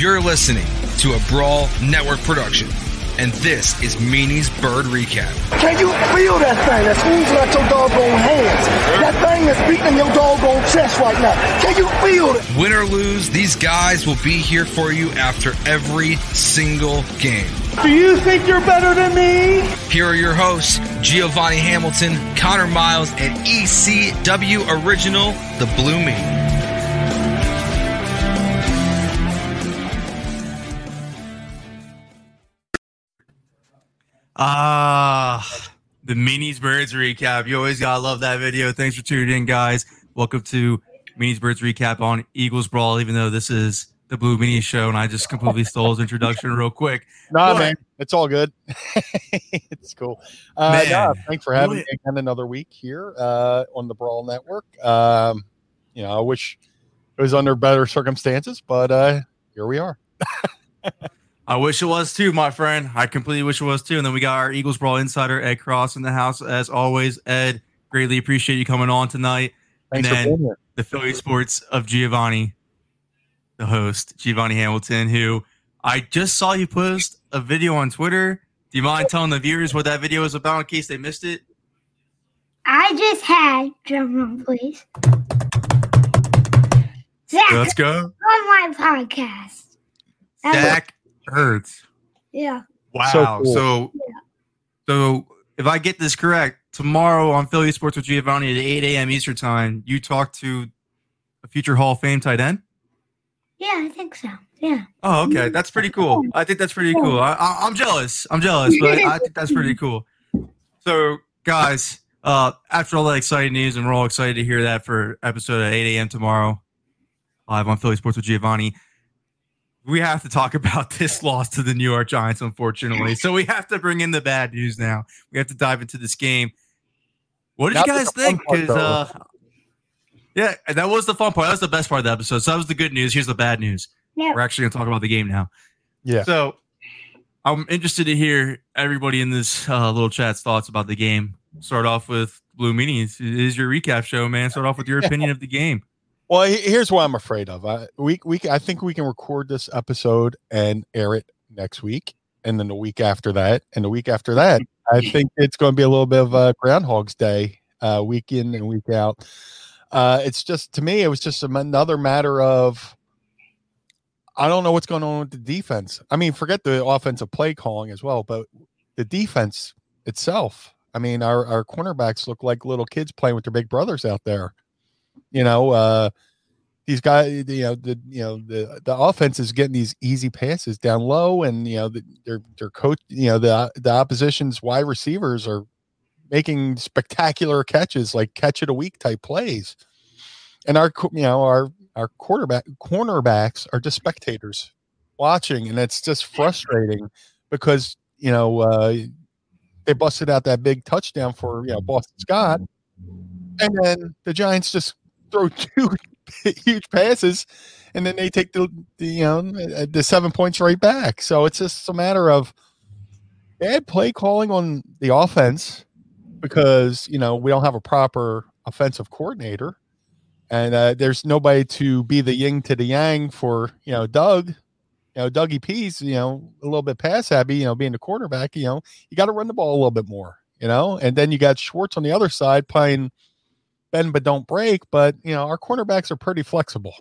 You're listening to a Brawl Network production, and this is Meanie's Bird Recap. Can you feel that thing that's oozing out your doggone hands? That thing that's beating your doggone chest right now. Can you feel it? Win or lose, these guys will be here for you after every single game. Do you think you're better than me? Here are your hosts, Giovanni Hamilton, Connor Miles, and ECW Original, The Blue Meanie. Ah, the Meanies Birds recap. You always gotta love that video. Thanks for tuning in, guys. Welcome to Meanies Birds recap on Eagles Brawl. Even though this is the Blue Meanie show, and I just completely stole his introduction real quick. Nah, But- man, it's all good. it's cool. Uh, Man, nah, thanks for having me again another week here uh, on the Brawl Network. Um, you know, I wish it was under better circumstances, but uh, here we are. I wish it was too, my friend. I completely wish it was too. And then we got our Eagles Brawl insider Ed Cross in the house as always. Ed, greatly appreciate you coming on tonight. Thanks And for then- being here. the Philly Sports of Giovanni, the host, Giovanni Hamilton, who I just saw you post a video on Twitter. Do you mind telling the viewers what that video is about in case they missed it? I just had drum roll, please. Zach Let's go. on my podcast. That Zach Ertz. yeah. Wow. cool. So, so if I get this correct, tomorrow on Philly Sports with Giovanni at 8 a.m. Eastern time, you talk to a future Hall of Fame tight end. Yeah, I think so. Yeah. Oh, okay. That's pretty cool. I think that's pretty cool. I, I, I'm jealous. I'm jealous, but I think that's pretty cool. So, guys, uh, after all that exciting news, and we're all excited to hear that for episode at 8 a.m. tomorrow, live on Philly Sports with Giovanni. We have to talk about this loss to the New York Giants, unfortunately. So we have to bring in the bad news now. We have to dive into this game. What did Not you guys think? part, 'Cause, though. uh, yeah, that was the fun part. That was the best part of the episode. So that was the good news. Here's the bad news. Yeah. We're actually going to talk about the game now. Yeah. So I'm interested to hear everybody in this uh, little chat's thoughts about the game. Start off with Blue Meanies. It is your recap show, man. Start off with your opinion of the game. Well, here's what I'm afraid of. I, we we I think we can record this episode and air it next week, and then the week after that, and the week after that. I think it's going to be a little bit of a Groundhog's Day, uh, week in and week out. Uh, it's just to me, it was just another matter of I don't know what's going on with the defense. I mean, forget the offensive play calling as well, but the defense itself. I mean, our our cornerbacks look like little kids playing with their big brothers out there. You know, uh, these guys, you know, the you know the the offense is getting these easy passes down low, and you know the, their their coach, you know, the the opposition's wide receivers are making spectacular catches, like catch it a week type plays, and our you know our our quarterback cornerbacks are just spectators watching, and it's just frustrating because you know uh, they busted out that big touchdown for you know Boston Scott, and then the Giants just throw two huge passes, and then they take the, the you know the seven points right back. So it's just a matter of bad play calling on the offense because you know we don't have a proper offensive coordinator, and uh, there's nobody to be the yin to the yang for you know Doug. You know, Dougie P's, you know, a little bit pass happy, you know, being the quarterback, you know, you got to run the ball a little bit more, you know, and then you got Schwartz on the other side playing bend but don't break. But you know, our cornerbacks are pretty flexible,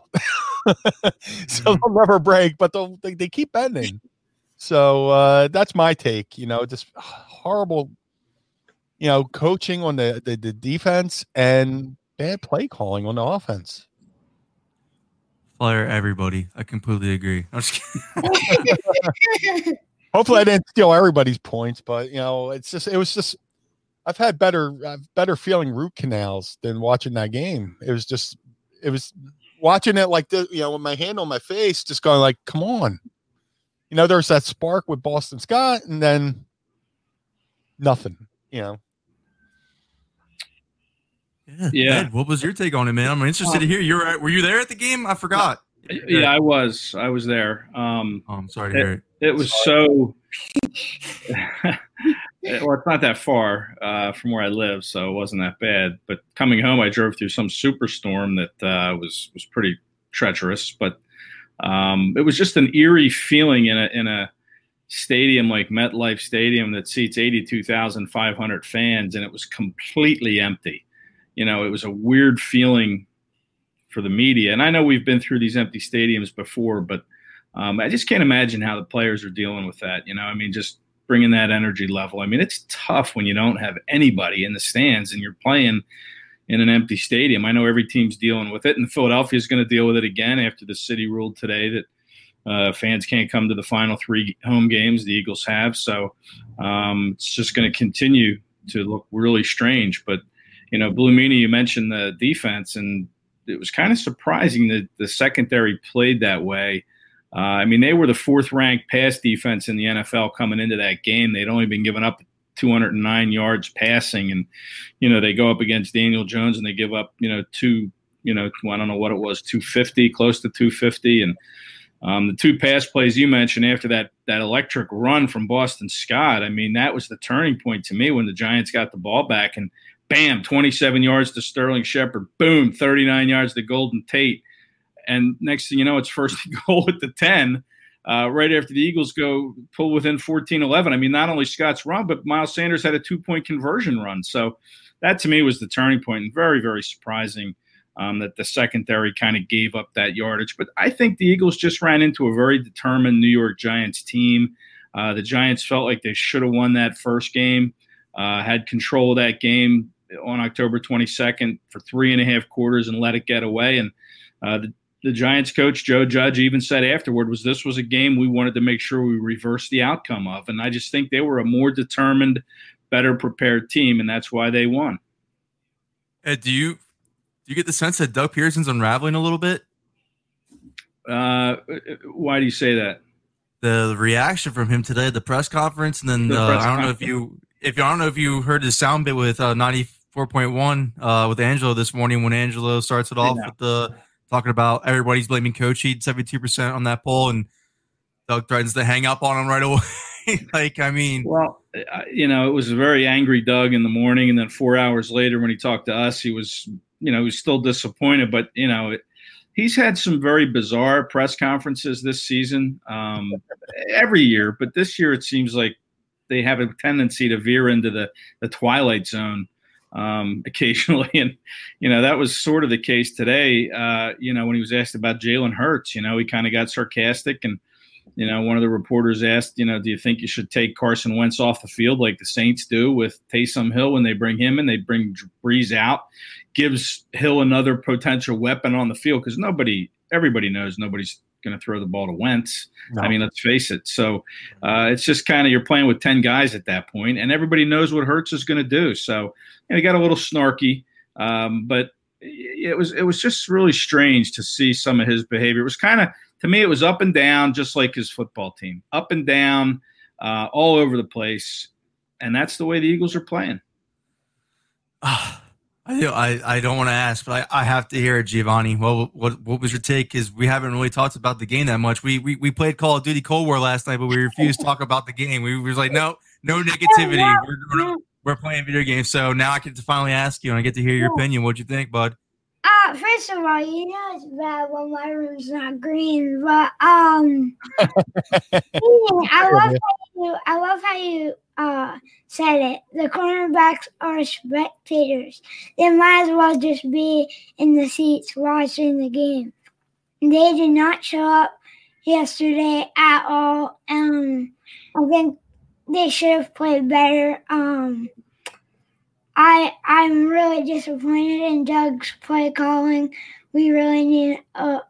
so they'll never break, but they'll they, they keep bending. So uh, that's my take. You know, just horrible, you know, coaching on the the, the defense and bad play calling on the offense. Fire everybody. I completely agree. I'm just kidding. Hopefully, I didn't steal everybody's points, but you know, it's just it was just. I've had better, I've better feeling root canals than watching that game. It was just, it was watching it like this, you know, with my hand on my face, just going like, "Come on," you know. There's that spark with Boston Scott, and then nothing. You know. Yeah. Yeah. Ed, what was your take on it, man? I'm interested to hear. You were were you there at the game? I forgot. Yeah, I was. I was there. Um, Oh, I'm sorry to hear it. it was so. well, it's not that far uh, from where I live, so it wasn't that bad. But coming home, I drove through some superstorm that uh, was was pretty treacherous. But um, it was just an eerie feeling in a in a stadium like MetLife Stadium that seats eighty two thousand five hundred fans, and it was completely empty. You know, it was a weird feeling for the media. And I know we've been through these empty stadiums before, but um, I just can't imagine how the players are dealing with that. You know, I mean, just bringing that energy level. I mean, it's tough when you don't have anybody in the stands and you're playing in an empty stadium. I know every team's dealing with it, and Philadelphia is going to deal with it again after the city ruled today that uh, fans can't come to the final three home games. The Eagles have, so um, it's just going to continue to look really strange. But you know, Blue Meanie, you mentioned the defense, and it was kind of surprising that the secondary played that way. Uh, I mean, they were the fourth ranked pass defense in the NFL coming into that game. They'd only been given up 209 yards passing, and you know they go up against Daniel Jones and they give up you know two you know I don't know what it was 250, close to 250, and um, the two pass plays you mentioned after that that electric run from Boston Scott. I mean, that was the turning point to me when the Giants got the ball back and bam, 27 yards to Sterling Shepard, boom, 39 yards to Golden Tate. And next thing you know, it's first goal at the 10, uh, right after the Eagles go pull within 14 11. I mean, not only Scott's run, but Miles Sanders had a two point conversion run. So that to me was the turning point and very, very surprising um, that the secondary kind of gave up that yardage. But I think the Eagles just ran into a very determined New York Giants team. Uh, the Giants felt like they should have won that first game, uh, had control of that game on October 22nd for three and a half quarters and let it get away. And uh, the, the Giants coach Joe Judge even said afterward was this was a game we wanted to make sure we reversed the outcome of. And I just think they were a more determined, better prepared team, and that's why they won. Ed, do you do you get the sense that Doug Pederson's unraveling a little bit? Uh, why do you say that? The reaction from him today at the press conference, and then The uh, I don't know if you if you I don't know if you heard the sound bit with uh, ninety four point one uh, with Angelo this morning when Angelo starts it off with the talking about everybody's blaming Coach. He'd seventy two percent on that poll, and Doug threatens to hang up on him right away. like I mean, Well, you know, it was a very angry Doug in the morning, and then four hours later, when he talked to us, he was, you know, he was still disappointed. But you know, it, he's had some very bizarre press conferences this season, um, every year. But this year, it seems like they have a tendency to veer into the the twilight zone um, occasionally, and you know that was sort of the case today. Uh, you know, when he was asked about Jalen Hurts, you know, he kind of got sarcastic and you know, one of the reporters asked, you know, do you think you should take Carson Wentz off the field like the Saints do with Taysom Hill when they bring him in? They bring Brees out, gives Hill another potential weapon on the field because nobody, everybody knows nobody's going to throw the ball to Wentz. No. I mean, let's face it. So uh, it's just kind of you're playing with 10 guys at that point, and everybody knows what Hurts is going to do. So you know, he got a little snarky, um, but it was it was just really strange to see some of his behavior. It was kind of to me, it was up and down, just like his football team, up and down, uh, all over the place, and that's the way the Eagles are playing. I I, I don't want to ask, but I, I have to hear it, Giovanni. Well, what what was your take? Because we haven't really talked about the game that much. We, we we played Call of Duty Cold War last night, but we refused to talk about the game. We was like, no, no negativity. We're, we're, we're playing video games. So now I to finally ask you, and I get to hear your opinion. What'd you think, bud? Uh, first of all, you know it's bad when my room's not green, but um, I love how you, I love how you uh said it. The cornerbacks are spectators. They might as well just be in the seats watching the game. They did not show up yesterday at all. Um, I think they should have played better. Um. I I'm really disappointed in Doug's play calling. We really need a, a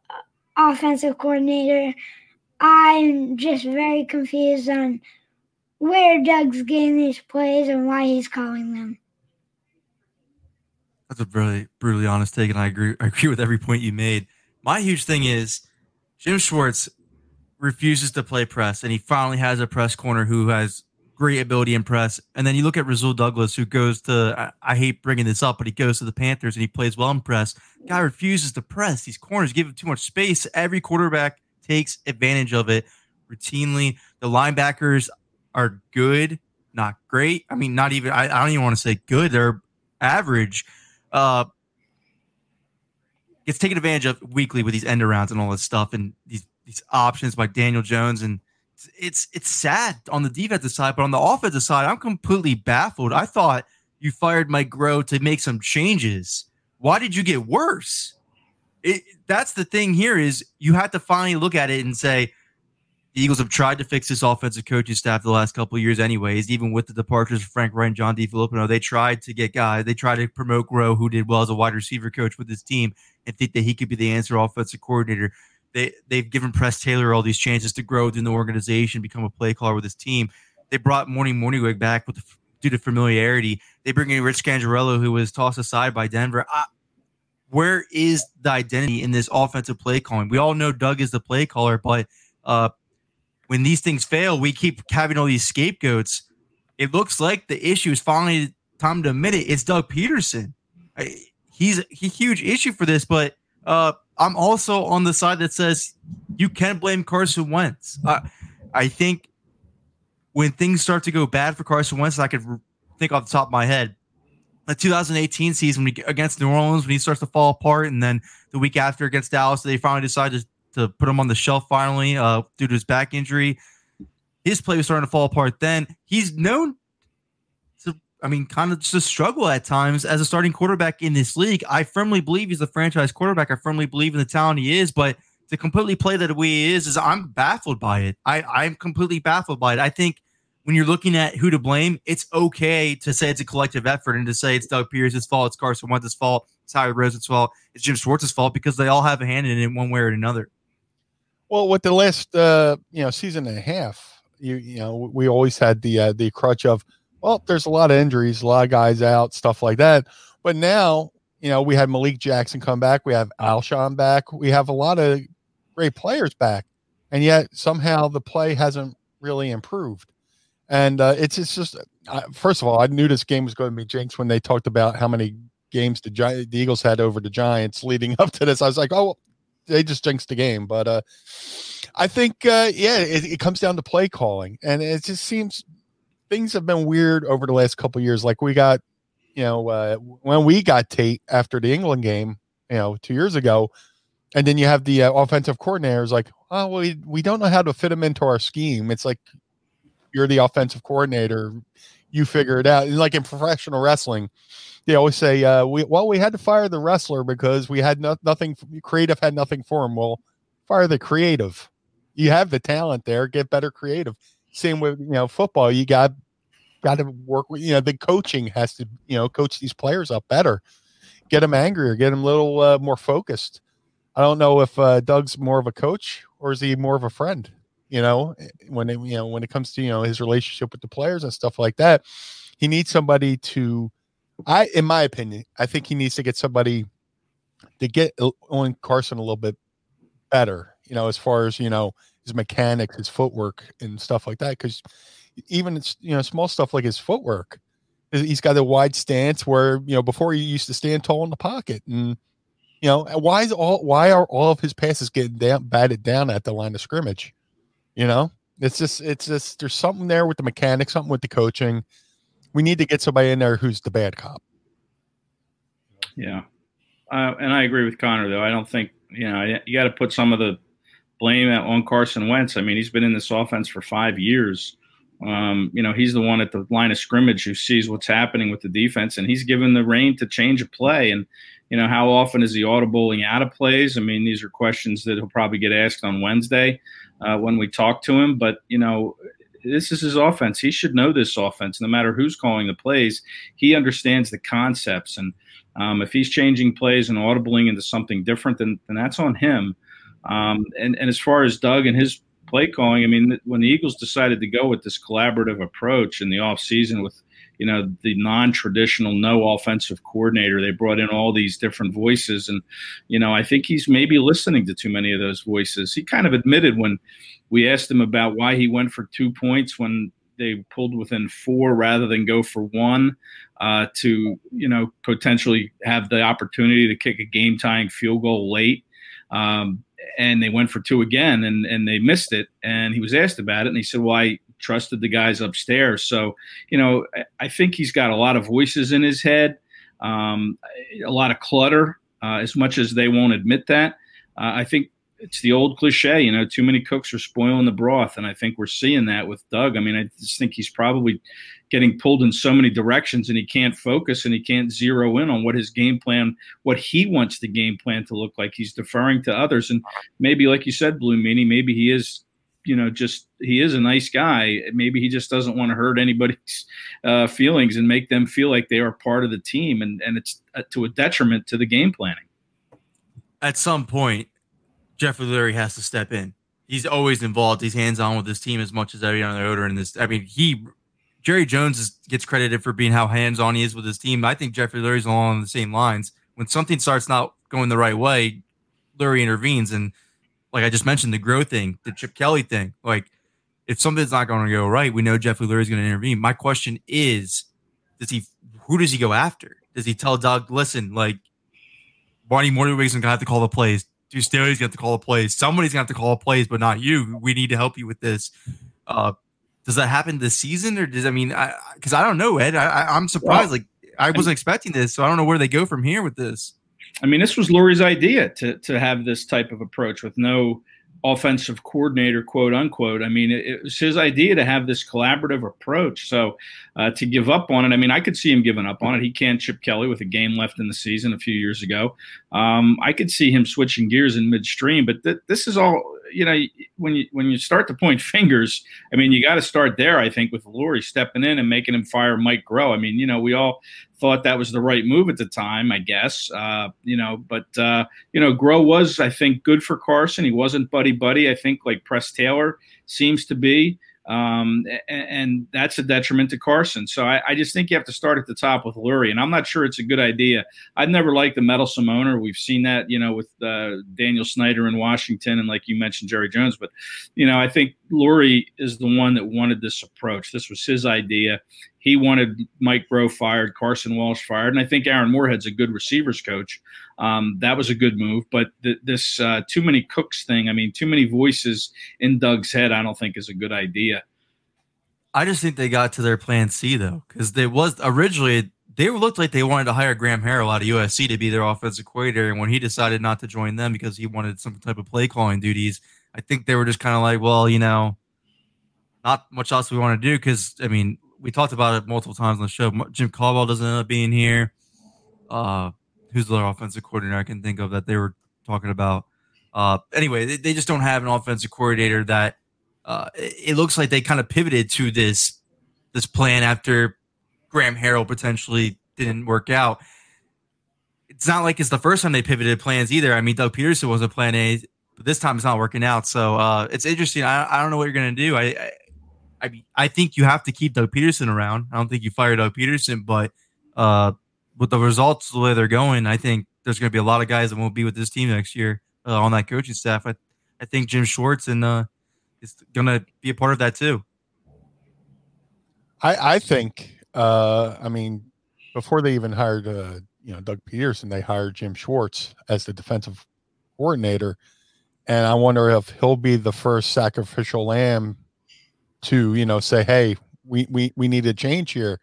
offensive coordinator. I'm just very confused on where Doug's getting these plays and why he's calling them. That's a really brutally honest take, and I agree. I agree with every point you made. My huge thing is Jim Schwartz refuses to play press, and he finally has a press corner who has great ability in press. And then you look at Rasul Douglas, who goes to, I, I, hate bringing this up, but he goes to the Panthers and he plays well in press. Guy refuses to press. These corners give him too much space. Every quarterback takes advantage of it routinely. The linebackers are good, not great. I mean, not even, I, I don't even want to say good. They're average. Uh, gets taken advantage of weekly with these end arounds and all this stuff and these these options by Daniel Jones and it's it's sad on the defensive side, but on the offensive side, I'm completely baffled. I thought you fired Mike Groh to make some changes. Why did you get worse? It, that's the thing here is you have to finally look at it and say the Eagles have tried to fix this offensive coaching staff the last couple years, anyways. Even with the departures of Frank Reich and John DeFilippo, they tried to get guys. They tried to promote Groh, who did well as a wide receiver coach with his team, and think that he could be the answer offensive coordinator. They they've given Press Taylor all these chances to grow within the organization, become a play caller with his team. They brought Morning Mornhinweg back with the, due to familiarity. They bring in Rich Scangarello, who was tossed aside by Denver. I, where is the identity in this offensive play calling? We all know Doug is the play caller, but uh, when these things fail, we keep having all these scapegoats. It looks like the issue is finally time to admit it. It's Doug Pederson. I, he's a huge issue for this, but uh, I'm also on the side that says you can't blame Carson Wentz. I think when things start to go bad for Carson Wentz, I could think off the top of my head, the 2018 season against New Orleans when he starts to fall apart, and then the week after against Dallas, they finally decided to put him on the shelf finally uh, due to his back injury. His play was starting to fall apart. Then he's known to, I mean, kind of just a struggle at times as a starting quarterback in this league. I firmly believe he's a franchise quarterback. I firmly believe in the talent he is, but to completely play that way is, is I'm baffled by it. I, I'm completely baffled by it. I think when you're looking at who to blame, it's okay to say it's a collective effort and to say it's Doug Pierce's fault, it's Carson Wentz's fault, it's Howie Roseman's fault, it's Jim Schwartz's fault because they all have a hand in it one way or another. Well, with the last uh, you know season and a half, you you know we always had the uh, the crutch of well, there's a lot of injuries, a lot of guys out, stuff like that. But now you know we had Malik Jackson come back, we have Alshon back, we have a lot of great players back, and yet somehow the play hasn't really improved. And uh, it's it's just uh, first of all, I knew this game was going to be jinxed when they talked about how many games the, Gi- the Eagles had over the Giants leading up to this. I was like, oh, they just jinxed the game. But uh, I think, uh, yeah, it, it, comes down to play calling, and it just seems things have been weird over the last couple years. Like we got, you know, uh, when we got Tate after the England game, you know, two years ago, and then you have the uh, offensive coordinators like, oh, we we don't know how to fit him into our scheme. It's like you're the offensive coordinator, you figure it out. And like in professional wrestling they always say, uh, we, well, we had to fire the wrestler because we had no, nothing creative had nothing for him. Well, fire the creative. You have the talent there. Get better creative. Same with you know football. You got got to work with you know the coaching has to you know coach these players up better. Get them angrier. Get them a little uh, more focused. I don't know if uh, Doug's more of a coach or is he more of a friend. You know, when it, you know when it comes to you know his relationship with the players and stuff like that, he needs somebody to I, in my opinion, I think he needs to get somebody to get on Carson a little bit better. You know, as far as you know, his mechanics, his footwork, and stuff like that. Because even it's you know small stuff like his footwork, he's got a wide stance where you know before he used to stand tall in the pocket, and you know why is all why are all of his passes getting down, batted down at the line of scrimmage? You know, it's just it's just there's something there with the mechanics, something with the coaching we need to get somebody in there who's the bad cop. Yeah, uh, and I agree with Connor though. I don't think you know you got to put some of the blame that on Carson Wentz. I mean, he's been in this offense for five years. Um, you know, he's the one at the line of scrimmage who sees what's happening with the defense, and he's given the reign to change a play. And you know, how often is he audibling out of plays? I mean, these are questions that he'll probably get asked on Wednesday uh, when we talk to him. But you know, this is his offense. He should know this offense, no matter who's calling the plays. He understands the concepts, and um, if he's changing plays and audibling into something different, then, then that's on him. Um, and, and as far as Doug and his play calling, I mean, when the Eagles decided to go with this collaborative approach in the offseason with you know the non-traditional no offensive coordinator they brought in all these different voices. And you know i think he's maybe listening to too many of those voices. He kind of admitted when we asked him about why he went for two points when they pulled within four rather than go for one uh, to you know potentially have the opportunity to kick a game tying field goal late. Um, and they went for two again and, and they missed it and he was asked about it and he said well i trusted the guys upstairs. So, you know, I think he's got a lot of voices in his head, um, a lot of clutter, uh, as much as they won't admit that. Uh, I think it's the old cliche, you know, too many cooks are spoiling the broth. And I think we're seeing that with Doug. I mean, I just think he's probably getting pulled in so many directions and he can't focus and he can't zero in on what his game plan, what he wants the game plan to look like. He's deferring to others. And maybe, like you said, Blue Meanie, maybe he is you know, just he is a nice guy. Maybe he just doesn't want to hurt anybody's uh, feelings and make them feel like they are part of the team, and and it's uh, to a detriment to the game planning. At some point, Jeffrey Lurie has to step in. He's always involved. He's hands on with his team as much as every other owner in this. I mean, he Jerry Jones is, gets credited for being how hands on he is with his team. I think Jeffrey Lurie's along the same lines. When something starts not going the right way, Lurie intervenes and like I just mentioned, the Groh thing, the Chip Kelly thing. Like, if something's not going to go right, we know Jeff Lurie is going to intervene. My question is, does he? Who does he go after? Does he tell Doug, listen, like, Marty Mornhinweg's going to have to call the plays. Deuce Staley's going to have to call the plays. Somebody's going to have to call the plays, but not you. We need to help you with this. Uh, does that happen this season, or does I mean, I because I, I, don't know, Ed. I, am surprised. Well, like, I wasn't expecting this, so I don't know where they go from here with this. I mean, this was Lurie's idea to to have this type of approach with no offensive coordinator, quote unquote. I mean, it, it was his idea to have this collaborative approach. So uh, to give up on it, I mean, I could see him giving up on it. He can't Chip Kelly with a game left in the season a few years ago. Um, I could see him switching gears in midstream, but th- this is all you know, when you when you start to point fingers, I mean, you got to start there. I think with Lurie stepping in and making him fire Mike Groh. I mean, you know, we all thought that was the right move at the time, I guess. Uh, you know, but uh, you know, Groh was, I think, good for Carson. He wasn't buddy buddy. I think like Press Taylor seems to be. Um, and, and, that's a detriment to Carson. So I, I, just think you have to start at the top with Lurie, and I'm not sure it's a good idea. I've never liked the meddlesome owner. We've seen that, you know, with uh, Daniel Snyder in Washington, and like you mentioned, Jerry Jones. But you know, I think Lurie is the one that wanted this approach. This was his idea. He wanted Mike Groh fired, Carson Walch fired, and I think Aaron Moorehead's a good receivers coach. Um, that was a good move, but th- this uh, too many cooks thing, I mean, too many voices in Doug's head, I don't think is a good idea. I just think they got to their plan C though, because they was originally they looked like they wanted to hire Graham Harrell out of USC to be their offensive coordinator, and when he decided not to join them because he wanted some type of play calling duties, I think they were just kind of like, well, you know, not much else we want to do because I mean we talked about it multiple times on the show. Jim Caldwell doesn't end up being here. Uh, who's the offensive coordinator I can think of that they were talking about? Uh, anyway, they, they just don't have an offensive coordinator that uh, it, it looks like they kind of pivoted to this this plan after Graham Harrell potentially didn't work out. It's not like it's the first time they pivoted plans either. I mean, Doug Pederson was a plan A, but this time it's not working out. So uh, it's interesting. I, I don't know what you're going to do. I, I I think you have to keep Doug Pederson around. I don't think you fire Doug Pederson, but uh, with the results the way they're going, I think there's going to be a lot of guys that won't be with this team next year uh, on that coaching staff. I, I think Jim Schwartz and uh, is to be a part of that too. I I think uh, I mean before they even hired uh, you know Doug Pederson, they hired Jim Schwartz as the defensive coordinator, and I wonder if he'll be the first sacrificial lamb to you know say, hey, we we we need a change here.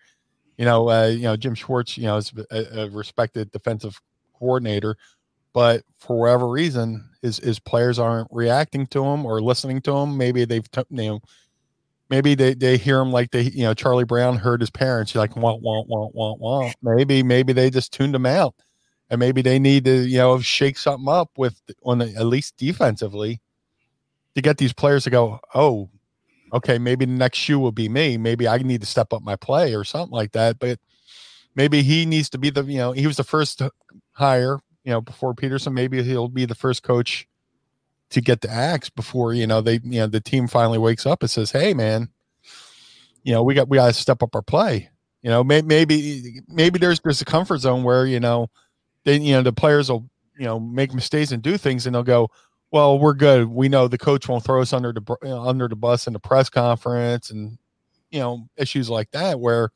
You know, uh, you know Jim Schwartz, you know, is a, a respected defensive coordinator, but for whatever reason, his his players aren't reacting to him or listening to him. Maybe they've you know. Maybe they, they hear him like they you know Charlie Brown heard his parents like wah wah wah wah wah. Maybe maybe they just tuned him out, and maybe they need to you know shake something up with on the, at least defensively to get these players to go. Oh, okay, maybe the next shoe will be me. Maybe I need to step up my play or something like that. But maybe he needs to be the, you know, he was the first hire, you know, before pederson Maybe he'll be the first coach to get the axe before, you know, they, you know, the team finally wakes up and says, hey, man, you know, we got, we got to step up our play. You know, may, maybe maybe there's there's a comfort zone where you know, then you know the players will you know make mistakes and do things, and they'll go, well, we're good. We know the coach won't throw us under the you know, under the bus in the press conference, and you know issues like that where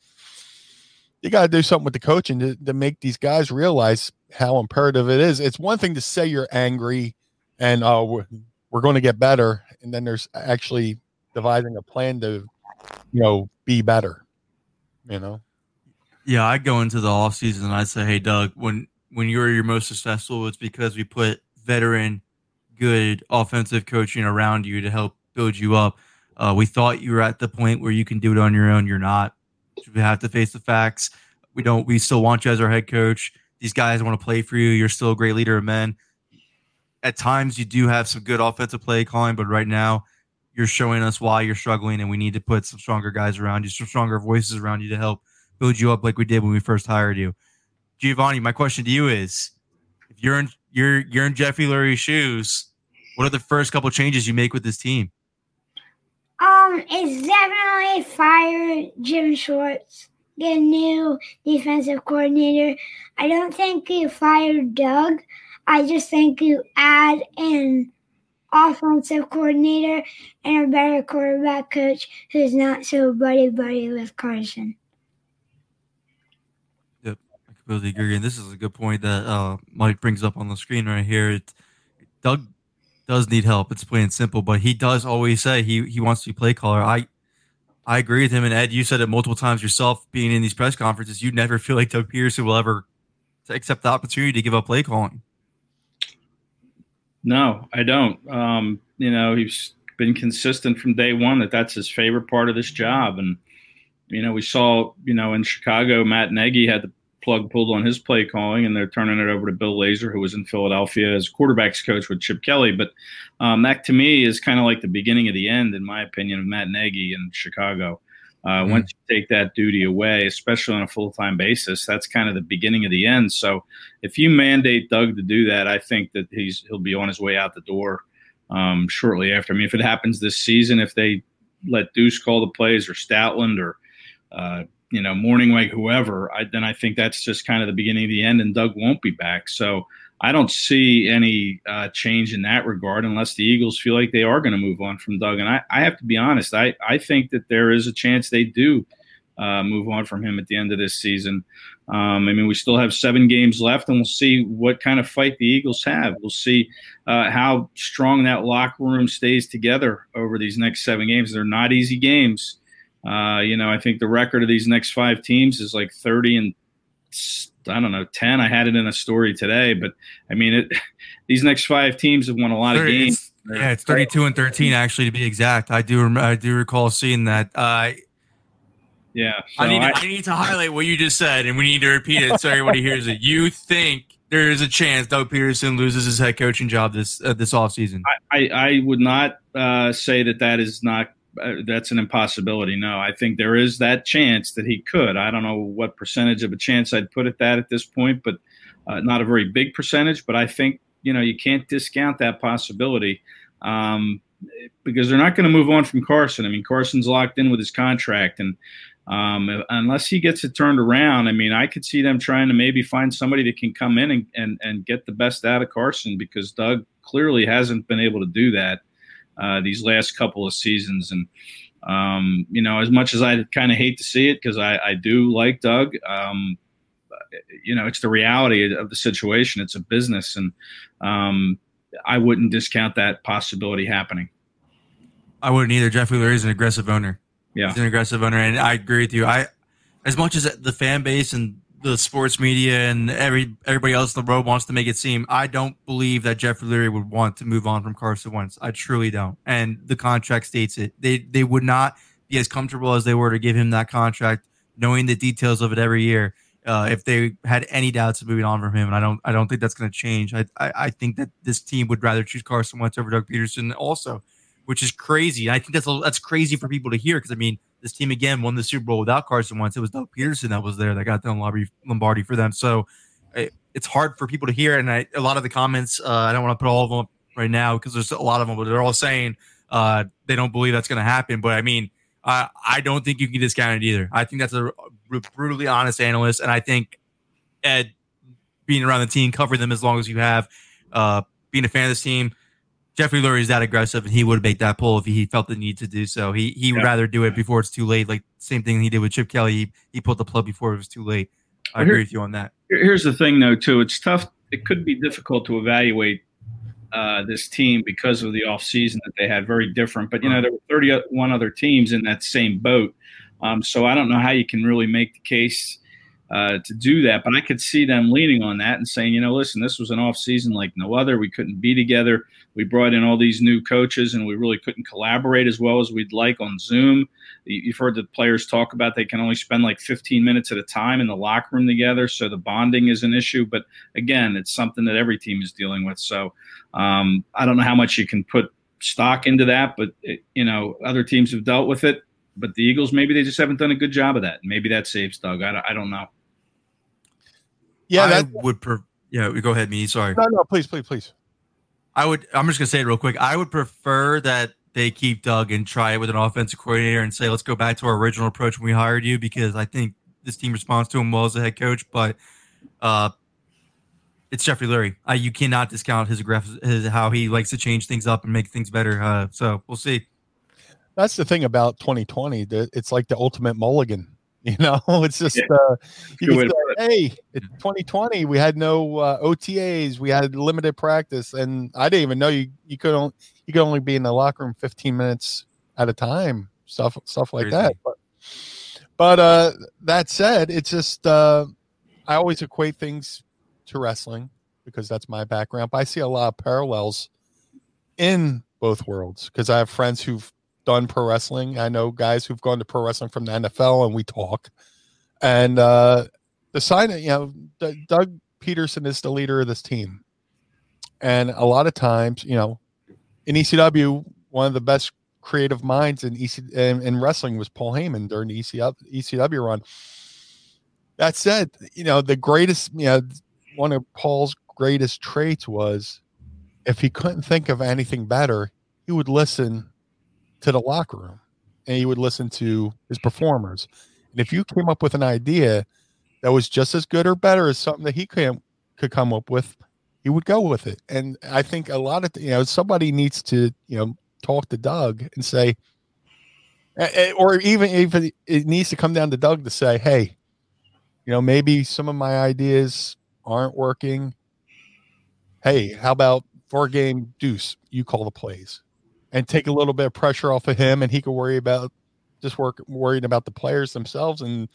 you got to do something with the coaching to, to make these guys realize how imperative it is. It's one thing to say you're angry and oh we're, we're going to get better, and then there's actually devising a plan to you know be better. You know. Yeah, I go into the off season and I say, hey Doug, when when you're your most successful, it's because we put veteran, good offensive coaching around you to help build you up. Uh, we thought you were at the point where you can do it on your own. You're not. We have to face the facts. We don't. We still want you as our head coach. These guys want to play for you. You're still a great leader of men. At times, you do have some good offensive play calling, but right now, you're showing us why you're struggling, and we need to put some stronger guys around you, some stronger voices around you to help build you up like we did when we first hired you. Giovanni, my question to you is: If you're in you're you're in Jeffrey Lurie's shoes, what are the first couple changes you make with this team? Um, it's definitely fire Jim Schwartz, get a new defensive coordinator. I don't think you fire Doug. I just think you add an offensive coordinator and a better quarterback coach who's not so buddy buddy with Carson. Completely agree. And this is a good point that uh, Mike brings up on the screen right here. It, Doug does need help. It's plain and simple, but he does always say he he wants to be play caller. I I agree with him. And Ed, you said it multiple times yourself. Being in these press conferences, you never feel like Doug Pederson will ever accept the opportunity to give up play calling. No, I don't. Um, you know, he's been consistent from day one that that's his favorite part of this job. And, you know, we saw, you know, in Chicago, Matt Nagy had the plug pulled on his play calling, and they're turning it over to Bill Lazor, who was in Philadelphia as quarterbacks coach with Chip Kelly. But um, that to me is kind of like the beginning of the end, in my opinion, of Matt Nagy in Chicago. Uh, mm Once you take that duty away, especially on a full time basis, that's kind of the beginning of the end. So if you mandate Doug to do that, I think that he's he'll be on his way out the door um, shortly after. I mean, if it happens this season, if they let Deuce call the plays or Stoutland or uh, you know, Mornhinweg, whoever, I, then I think that's just kind of the beginning of the end, and Doug won't be back. So I don't see any uh, change in that regard unless the Eagles feel like they are going to move on from Doug. And I, I have to be honest, I, I think that there is a chance they do uh, move on from him at the end of this season. Um, I mean, we still have seven games left, and we'll see what kind of fight the Eagles have. We'll see uh, how strong that locker room stays together over these next seven games. They're not easy games. Uh, you know, I think the record of these next five teams is like 30 and I don't know, 10. I had it in a story today, but I mean, it, these next five teams have won a lot 30, of games. Yeah, it's 32 and 13 actually to be exact. I do I do recall seeing that. Uh, yeah, so I need I, I need to highlight what you just said, and we need to repeat it so everybody hears it. You think there is a chance Doug Pederson loses his head coaching job this uh, this offseason? I, I, I would not uh, say that that is not that's an impossibility. No, I think there is that chance that he could. I don't know what percentage of a chance I'd put at that at this point, but uh, not a very big percentage. But I think you know you can't discount that possibility um, because they're not going to move on from Carson. I mean, Carson's locked in with his contract, and um, unless he gets it turned around, I mean, I could see them trying to maybe find somebody that can come in and, and, and get the best out of Carson because Doug clearly hasn't been able to do that uh, these last couple of seasons. And um, you know, as much as I kind of hate to see it because I, I, do like Doug, um, you know, it's the reality of the situation. It's a business, and um, I wouldn't discount that possibility happening. I wouldn't either. Jeff Lurie is an aggressive owner. Yeah, he's an aggressive owner, and I agree with you. I, as much as the fan base and the sports media and every everybody else in the road wants to make it seem. I don't believe that Jeffrey Lurie would want to move on from Carson Wentz. I truly don't. And the contract states it. They they would not be as comfortable as they were to give him that contract, knowing the details of it every year. Uh, if they had any doubts of moving on from him, and I don't, I don't think that's going to change. I, I, I think that this team would rather choose Carson Wentz over Doug Pederson, also, which is crazy. I think that's that's crazy for people to hear because I mean, this team again won the Super Bowl without Carson Wentz. It was Doug Pederson that was there that got done Lombardi for them. So it, it's hard for people to hear. And I, a lot of the comments, uh, I don't want to put all of them right now because there's a lot of them, but they're all saying uh, they don't believe that's going to happen. But I mean, uh, I don't think you can discount it either. I think that's a brutally honest analyst, and I think Ed being around the team, covering them as long as you have, uh, being a fan of this team. Jeffrey Lurie is that aggressive, and he would make that pull if he felt the need to do so. He he would rather do it before it's too late. Like same thing he did with Chip Kelly. He, he pulled the plug before it was too late. I agree with you on that. Here's the thing, though, too. It's tough. It could be difficult to evaluate uh, this team because of the offseason that they had very different. But you know, there were 31 other teams in that same boat. Um, so I don't know how you can really make the case uh, to do that. But I could see them leaning on that and saying, you know, listen, this was an off season like no other. We couldn't be together. We brought in all these new coaches, and we really couldn't collaborate as well as we'd like on Zoom. You've heard the players talk about they can only spend like 15 minutes at a time in the locker room together, so the bonding is an issue. But again, it's something that every team is dealing with. So um, I don't know how much you can put stock into that, but it, you know, other teams have dealt with it. But the Eagles, maybe they just haven't done a good job of that. Maybe that saves Doug. I, I don't know. Yeah, that I would. Per- yeah, go ahead, me. Sorry. No, no, please, please, please. I would. I'm just gonna say it real quick. I would prefer that they keep Doug and try it with an offensive coordinator and say, let's go back to our original approach when we hired you because I think this team responds to him well as a head coach. But uh, it's Jeffrey Lurie. Uh, you cannot discount his aggressive, his, how he likes to change things up and make things better. Uh, so we'll see. That's the thing about 2020. That It's like the ultimate mulligan. You know, it's just yeah. uh, you say, hey, it's 2020. We had no uh, OTAs. We had limited practice, and I didn't even know you you could only you could only be in the locker room 15 minutes at a time. Stuff stuff like Crazy. that. But but uh, that said, it's just uh, I always equate things to wrestling because that's my background. But I see a lot of parallels in both worlds because I have friends who've done pro wrestling. I know guys who've gone to pro wrestling from the NFL, and we talk. And uh, the sign, you know, D- Doug Pederson is the leader of this team, and a lot of times, you know, in ECW, one of the best creative minds in EC in, in wrestling was Paul Heyman during the ECW, ECW run. That said, you know, the greatest, you know, one of Paul's greatest traits was if he couldn't think of anything better, he would listen to the locker room and he would listen to his performers. And if you came up with an idea that was just as good or better as something that he could, could come up with, he would go with it. And I think a lot of, you know, somebody needs to, you know, talk to Doug and say, eh, eh, or even if it needs to come down to Doug to say, hey, you know, maybe some of my ideas aren't working. Hey, how about for a game deuce? You call the plays and take a little bit of pressure off of him, and he could worry about just work worrying about the players themselves and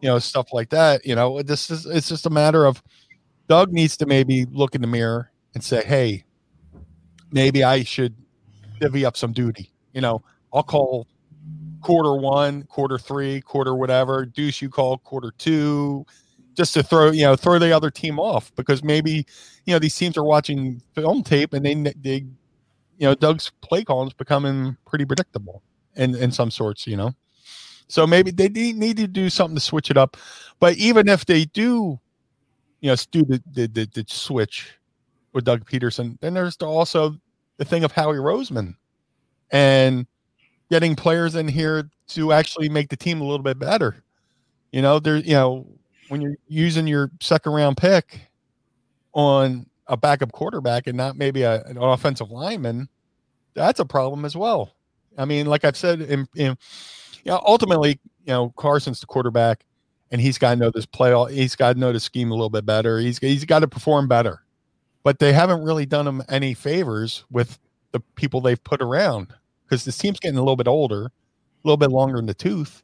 you know stuff like that. You know, this is it's just a matter of Doug needs to maybe look in the mirror and say, "Hey, maybe I should divvy up some duty." You know, I'll call quarter one, quarter three, quarter whatever. Deuce, you call quarter two, just to throw you know throw the other team off because maybe you know these teams are watching film tape and they they you know, Doug's play calling is becoming pretty predictable in, in some sorts, you know. So maybe they need to do something to switch it up. But even if they do, you know, do the, the, the, the switch with Doug Pederson, then there's also the thing of Howie Roseman and getting players in here to actually make the team a little bit better. You know, there, you know, when you're using your second round pick on a backup quarterback and not maybe a, an offensive lineman, that's a problem as well. I mean, like I've said, in, in you know, ultimately, you know, Carson's the quarterback, and he's got to know this play. He's got to know the scheme a little bit better. He's he's got to perform better, but they haven't really done him any favors with the people they've put around because this team's getting a little bit older, a little bit longer in the tooth.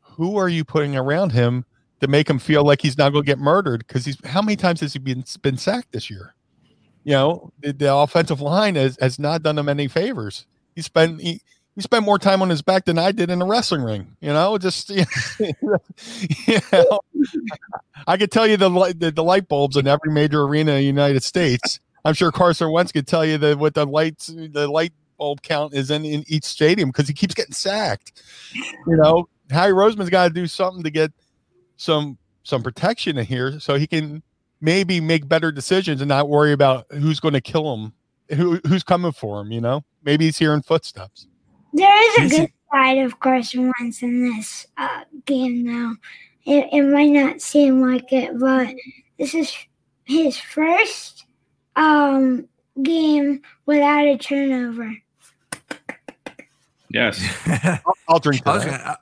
Who are you putting around him to make him feel like he's not going to get murdered because he's how many times has he been been sacked this year? You know, the, the offensive line has, has not done him any favors. He spent he, he spent more time on his back than I did in the wrestling ring. You know, just you know, I could tell you the, the the light bulbs in every major arena in the United States. I'm sure Carson Wentz could tell you that what the lights the light bulb count is in, in each stadium because he keeps getting sacked. You know, Howie Roseman's got to do something to get some some protection in here so he can maybe make better decisions and not worry about who's going to kill him, who who's coming for him. You know, maybe he's hearing footsteps. There is a good side of Carson Wentz in this uh, game, though. It, it might not seem like it, but this is his first um, game without a turnover. Yes. I'll, I'll drink to I was that. gonna.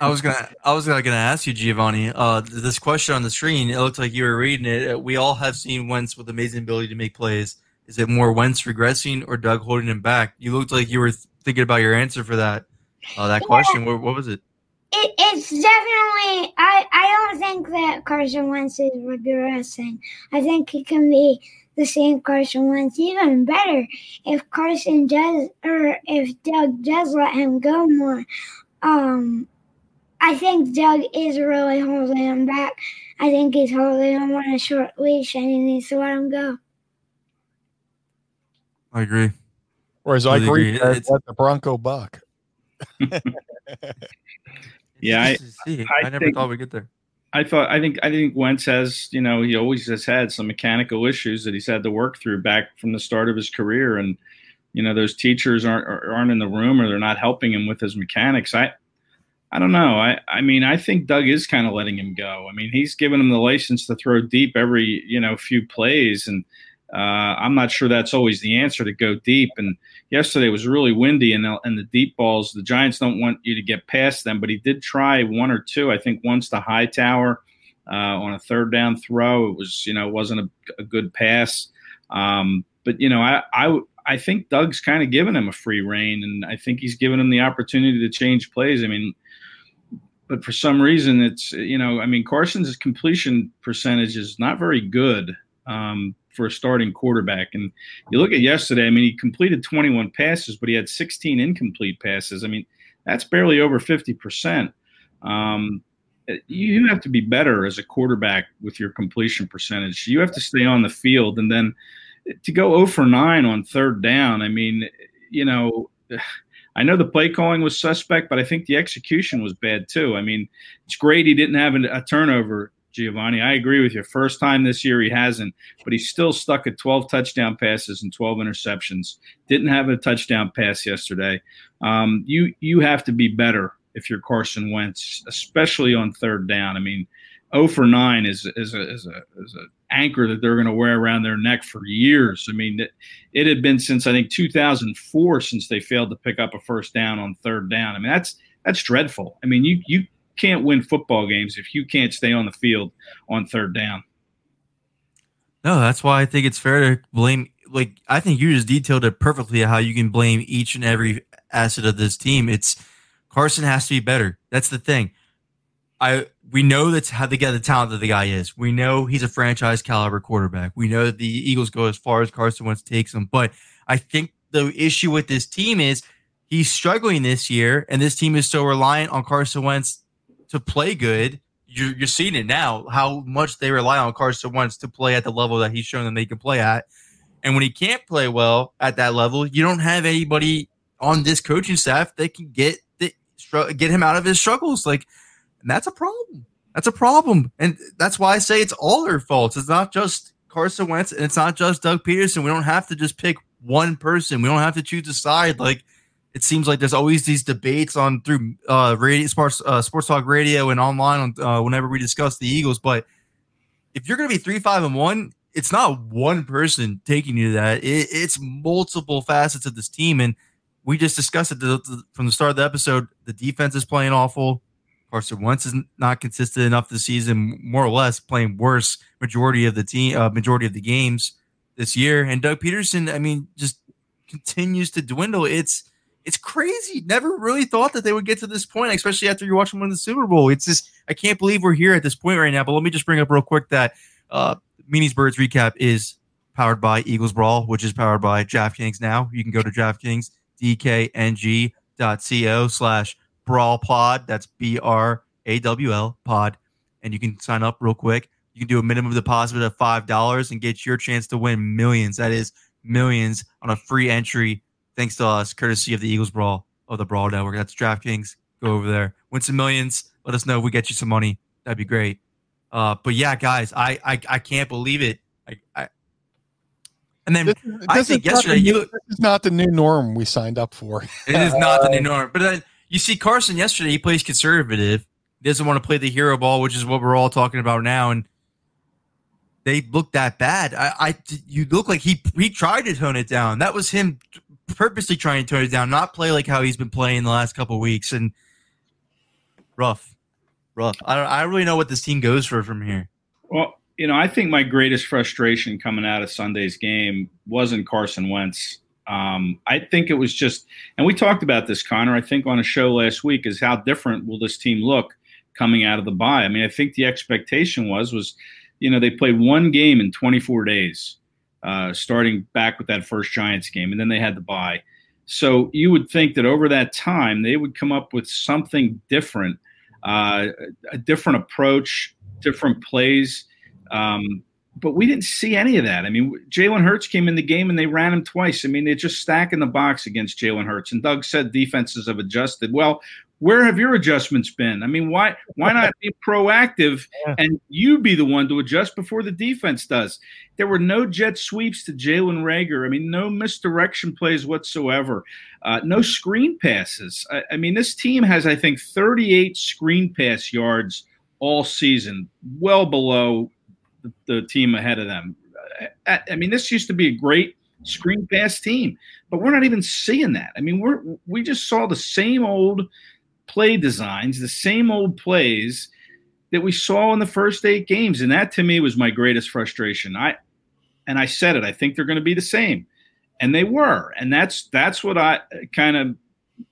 I was gonna. I was gonna, gonna ask you, Giovanni. Uh, this question on the screen. It looked like you were reading it. Uh, We all have seen Wentz with amazing ability to make plays. Is it more Wentz regressing or Doug holding him back? You looked like you were th- thinking about your answer for that. Uh, that question. What, what was it? It, it's definitely. I, I don't think that Carson Wentz is regressing. I think he can be the same Carson Wentz, even better if Carson does or if Doug does let him go more. Um, I think Doug is really holding him back. I think he's holding him on a short leash and he needs to let him go. I agree. Whereas I Really agree agree. It's- let the Bronco buck. Yeah, I- Interesting to see. I I, never think- thought we'd get there. I thought I think I think Wentz has you know he always has had some mechanical issues that he's had to work through back from the start of his career, and you know those teachers aren't aren't in the room or they're not helping him with his mechanics. I I don't know. I I mean I think Doug is kind of letting him go. I mean he's given him the license to throw deep every you know few plays, and uh, I'm not sure that's always the answer to go deep. And yesterday was really windy, and the, and the deep balls, the Giants don't want you to get past them. But he did try one or two. I think once to Hightower uh, on a third down throw. It was you know wasn't a, a good pass. Um, but you know I I I think Doug's kind of given him a free rein, and I think he's given him the opportunity to change plays. I mean. But for some reason, it's you know, I mean, Carson's completion percentage is not very good. Um, for a starting quarterback. And you look at yesterday, I mean, he completed 21 passes, but he had 16 incomplete passes. I mean, that's barely over 50%. Um, eh, you have to be better as a quarterback with your completion percentage. You have to stay on the field. And then eh, to go 0 for 9 on third down, I mean, eh, you know, I know the play calling was suspect, but I think the execution was bad too. I mean, it's great he didn't have a turnover Giovanni. I agree with you. First time this year he hasn't, but he's still stuck at 12 touchdown passes and 12 interceptions. Didn't have a touchdown pass yesterday. Um, you you have to be better if you're Carson Wentz, especially on third down. I mean, 0 for 9 is is a is a is a anchor that they're going to wear around their neck for years. I mean, it, it had been since I think 2004 since they failed to pick up a first down on third down. I mean, that's that's dreadful. I mean, you you can't win football games if you can't stay on the field on third down. No, that's why I think it's fair to blame. Like, I think you just detailed it perfectly how you can blame each and every asset of this team. It's Carson has to be better. That's the thing. I we know that's how the guy the talent that the guy is. We know he's a franchise caliber quarterback. We know the Eagles go as far as Carson Wentz takes them. But I think the issue with this team is he's struggling this year, and this team is so reliant on Carson Wentz to play good. You're, you're seeing it now how much they rely on Carson Wentz to play at the level that he's shown them they can play at. And when he can't play well at that level, you don't have anybody on this coaching staff that can get the, get him out of his struggles. Like, and that's a problem. That's a problem, and that's why I say it's all their faults. It's not just Carson Wentz, and it's not just Doug Pederson. We don't have to just pick one person. We don't have to choose a side. Like it seems like there's always these debates on through uh, radio, sports, uh, sports talk radio, and online on uh, whenever we discuss the Eagles. But if you're going to be three, five, and one, it's not one person taking you to that. It, it's multiple facets of this team, and we just discussed it the, the, from the start of the episode. The defense is playing awful. Carson Wentz is not consistent enough this season, more or less playing worse majority of the team, uh, majority of the games this year. And Doug Pederson, I mean, just continues to dwindle. It's it's crazy. Never really thought that they would get to this point, especially after you watch them win the Super Bowl. It's just I can't believe we're here at this point right now. But let me just bring up real quick that uh Meanies Birds recap is powered by Eagles Brawl, which is powered by DraftKings now. You can go to DraftKings, DKNG.co slash Brawl Pod. That's B R A W L Pod. And you can sign up real quick. You can do a minimum deposit of $5 and get your chance to win millions. That is millions on a free entry thanks to us, courtesy of the Eagles Brawl of the Brawl Network. That's DraftKings. Go over there, win some millions. Let us know if we get you some money. That'd be great. Uh, but yeah, guys, I I, I can't believe it. I, I and then This, I think yesterday the- you this is not the new norm we signed up for. it is not the new norm. But then you see Carson yesterday. He plays conservative. He doesn't want to play the hero ball, which is what we're all talking about now. And they look that bad. I, I you look like he he tried to tone it down. That was him purposely trying to tone it down, not play like how he's been playing the last couple weeks. And rough, rough. I don't. I really know what this team goes for from here. Well, you know, I think my greatest frustration coming out of Sunday's game wasn't Carson Wentz. Um, I think it was just, and we talked about this, Connor. I think on a show last week is how different will this team look coming out of the bye. I mean, I think the expectation was was, you know, they played one game in 24 days, uh, starting back with that first Giants game, and then they had the bye. So you would think that over that time they would come up with something different, uh, a different approach, different plays. Um, but we didn't see any of that. I mean, Jalen Hurts came in the game and they ran him twice. I mean, they're just stacking the box against Jalen Hurts. And Doug said defenses have adjusted. Well, where have your adjustments been? I mean, why why not be proactive and you be the one to adjust before the defense does? There were no jet sweeps to Jalen Reagor. I mean, no misdirection plays whatsoever. Uh, no screen passes. I, I mean, this team has, I think, 38 screen pass yards all season, well below the, the team ahead of them. I, I mean, this used to be a great screen pass team, but we're not even seeing that. I mean, we're we just saw the same old play designs, the same old plays that we saw in the first eight games, and that to me was my greatest frustration. I and I said it. I think they're going to be the same, and they were, and that's that's what I kind of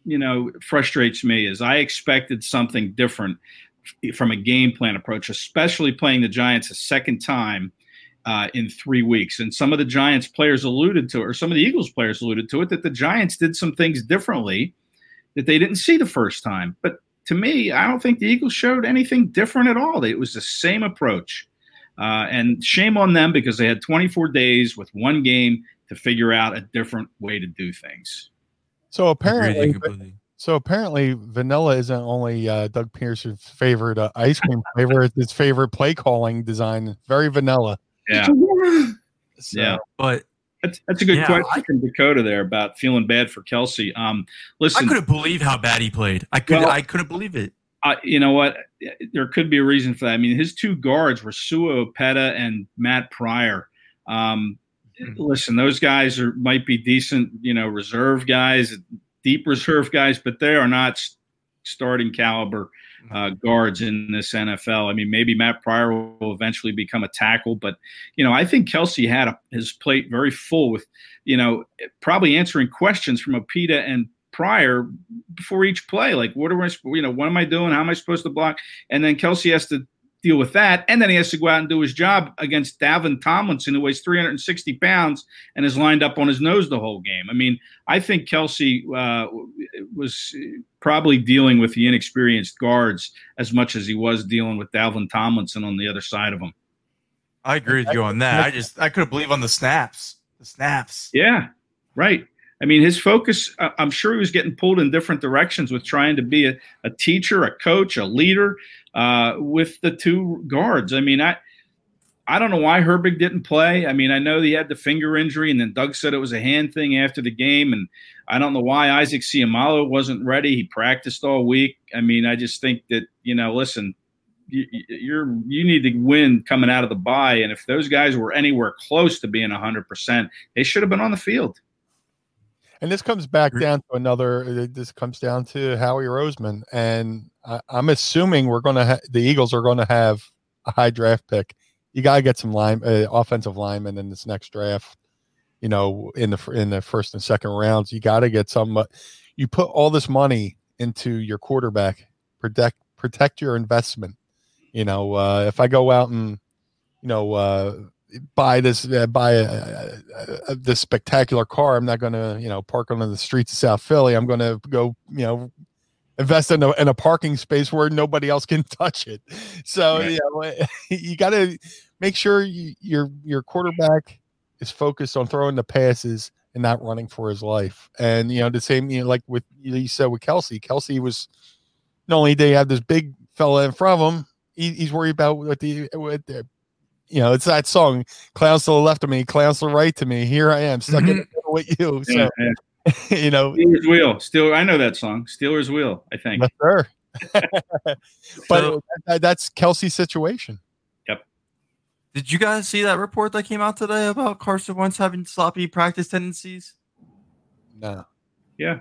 you know frustrates me is I expected something different from a game plan approach, especially playing the Giants a second time uh, in three weeks. And some of the Giants players alluded to, it, or some of the Eagles players alluded to it, that the Giants did some things differently that they didn't see the first time. But to me, I don't think the Eagles showed anything different at all. It was the same approach. Uh, and shame on them because they had 24 days with one game to figure out a different way to do things. So apparently, so apparently, vanilla isn't only uh, Doug Pederson's favorite uh, ice cream flavor; it's his favorite play calling design. Very vanilla. Yeah. So, Yeah. But That's, that's a good Yeah, question I- from Dakota there about feeling bad for Kelce. Um, I couldn't believe how bad he played. I could. Well- I couldn't believe it. uh, you know what? There could be a reason for that. I mean, his two guards were Sua Opeta and Matt Pryor. Um, listen, those guys are might be decent, you know, reserve guys, deep reserve guys, but they are not starting caliber uh, guards in this NFL. I mean, maybe Matt Pryor will eventually become a tackle, but you know, I think Kelce had a, his plate very full with, you know, probably answering questions from Opeta and Pryor before each play. Like, what are sp- you know, what am I doing? How am I supposed to block? And then Kelce has to deal with that, and then he has to go out and do his job against Dalvin Tomlinson, who weighs 360 pounds and is lined up on his nose the whole game. I mean, I think Kelce uh, was probably dealing with the inexperienced guards as much as he was dealing with Dalvin Tomlinson on the other side of him. I agree with you on that. I just I couldn't believe on the snaps. The snaps. Yeah, right. I mean, his focus, I'm sure he was getting pulled in different directions with trying to be a, a teacher, a coach, a leader uh, with the two guards. I mean, I. I don't know why Herbig didn't play. I mean, I know he had the finger injury, and then Doug said it was a hand thing after the game, and I don't know why Isaac Seumalo wasn't ready. He practiced all week. I mean, I just think that you know, listen, you, you're you need to win coming out of the bye, and if those guys were anywhere close to being 100, percent they should have been on the field. And this comes back down to another. This comes down to Howie Roseman, and I, I'm assuming we're going to ha- the Eagles are going to have a high draft pick. You got to get some line uh, offensive linemen in this next draft. You know, in the in the first and second rounds, you got to get some. But you put all this money into your quarterback. Protect protect your investment. You know, uh, if I go out and you know uh, buy this uh, buy a, a, a, this spectacular car i'm not going to you know park on the streets of south philly i'm going to go you know invest in a, in a parking space where nobody else can touch it so Right. you know you got to make sure you, your your quarterback is focused on throwing the passes and not running for his life and you know the same you know like with you said with kelce kelce was not only did he have this big fella in front of him he, he's worried about what the what the you know, it's that song, clowns to the left of me, clowns to the right to me. Here I am, stuck in mm-hmm. the middle with you. So Yeah, yeah. you know, Stealers Wheel. Stealers. I know that song. Stealers Wheel. I think. yes, sir. but So- that- that's Kelce's situation. Yep. Did you guys see that report that came out today about Carson Wentz having sloppy practice tendencies? No. Yeah.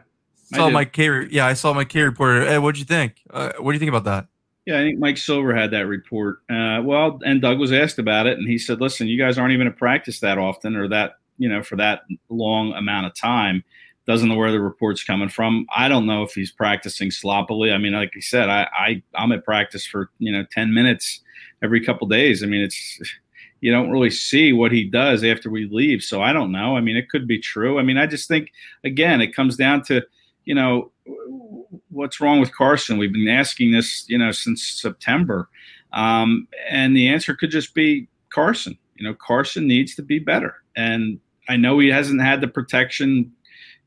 I Saw did. my K. Yeah, I saw my K reporter. Hey, what'd you think? Uh, what do you think about that? Yeah, I think Mike Silver had that report. Uh, well, and Doug was asked about it, and he said, "Listen, you guys aren't even at practice that often, or that you know for that long amount of time. Doesn't know where the report's coming from. I don't know if he's practicing sloppily. I mean, like I said, I, I I'm at practice for you know ten minutes every couple days. I mean, it's you don't really see what he does after we leave, so I don't know. I mean, it could be true. I mean, I just think again, it comes down to you know what's wrong with Carson? We've been asking this, you know, since September, um, and the answer could just be Carson. You know, Carson needs to be better, and I know he hasn't had the protection.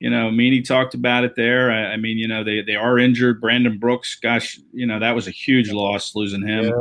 You know, Meany talked about it there. I, I mean, you know, they they are injured. Brandon Brooks, gosh, you know, that was a huge loss losing him.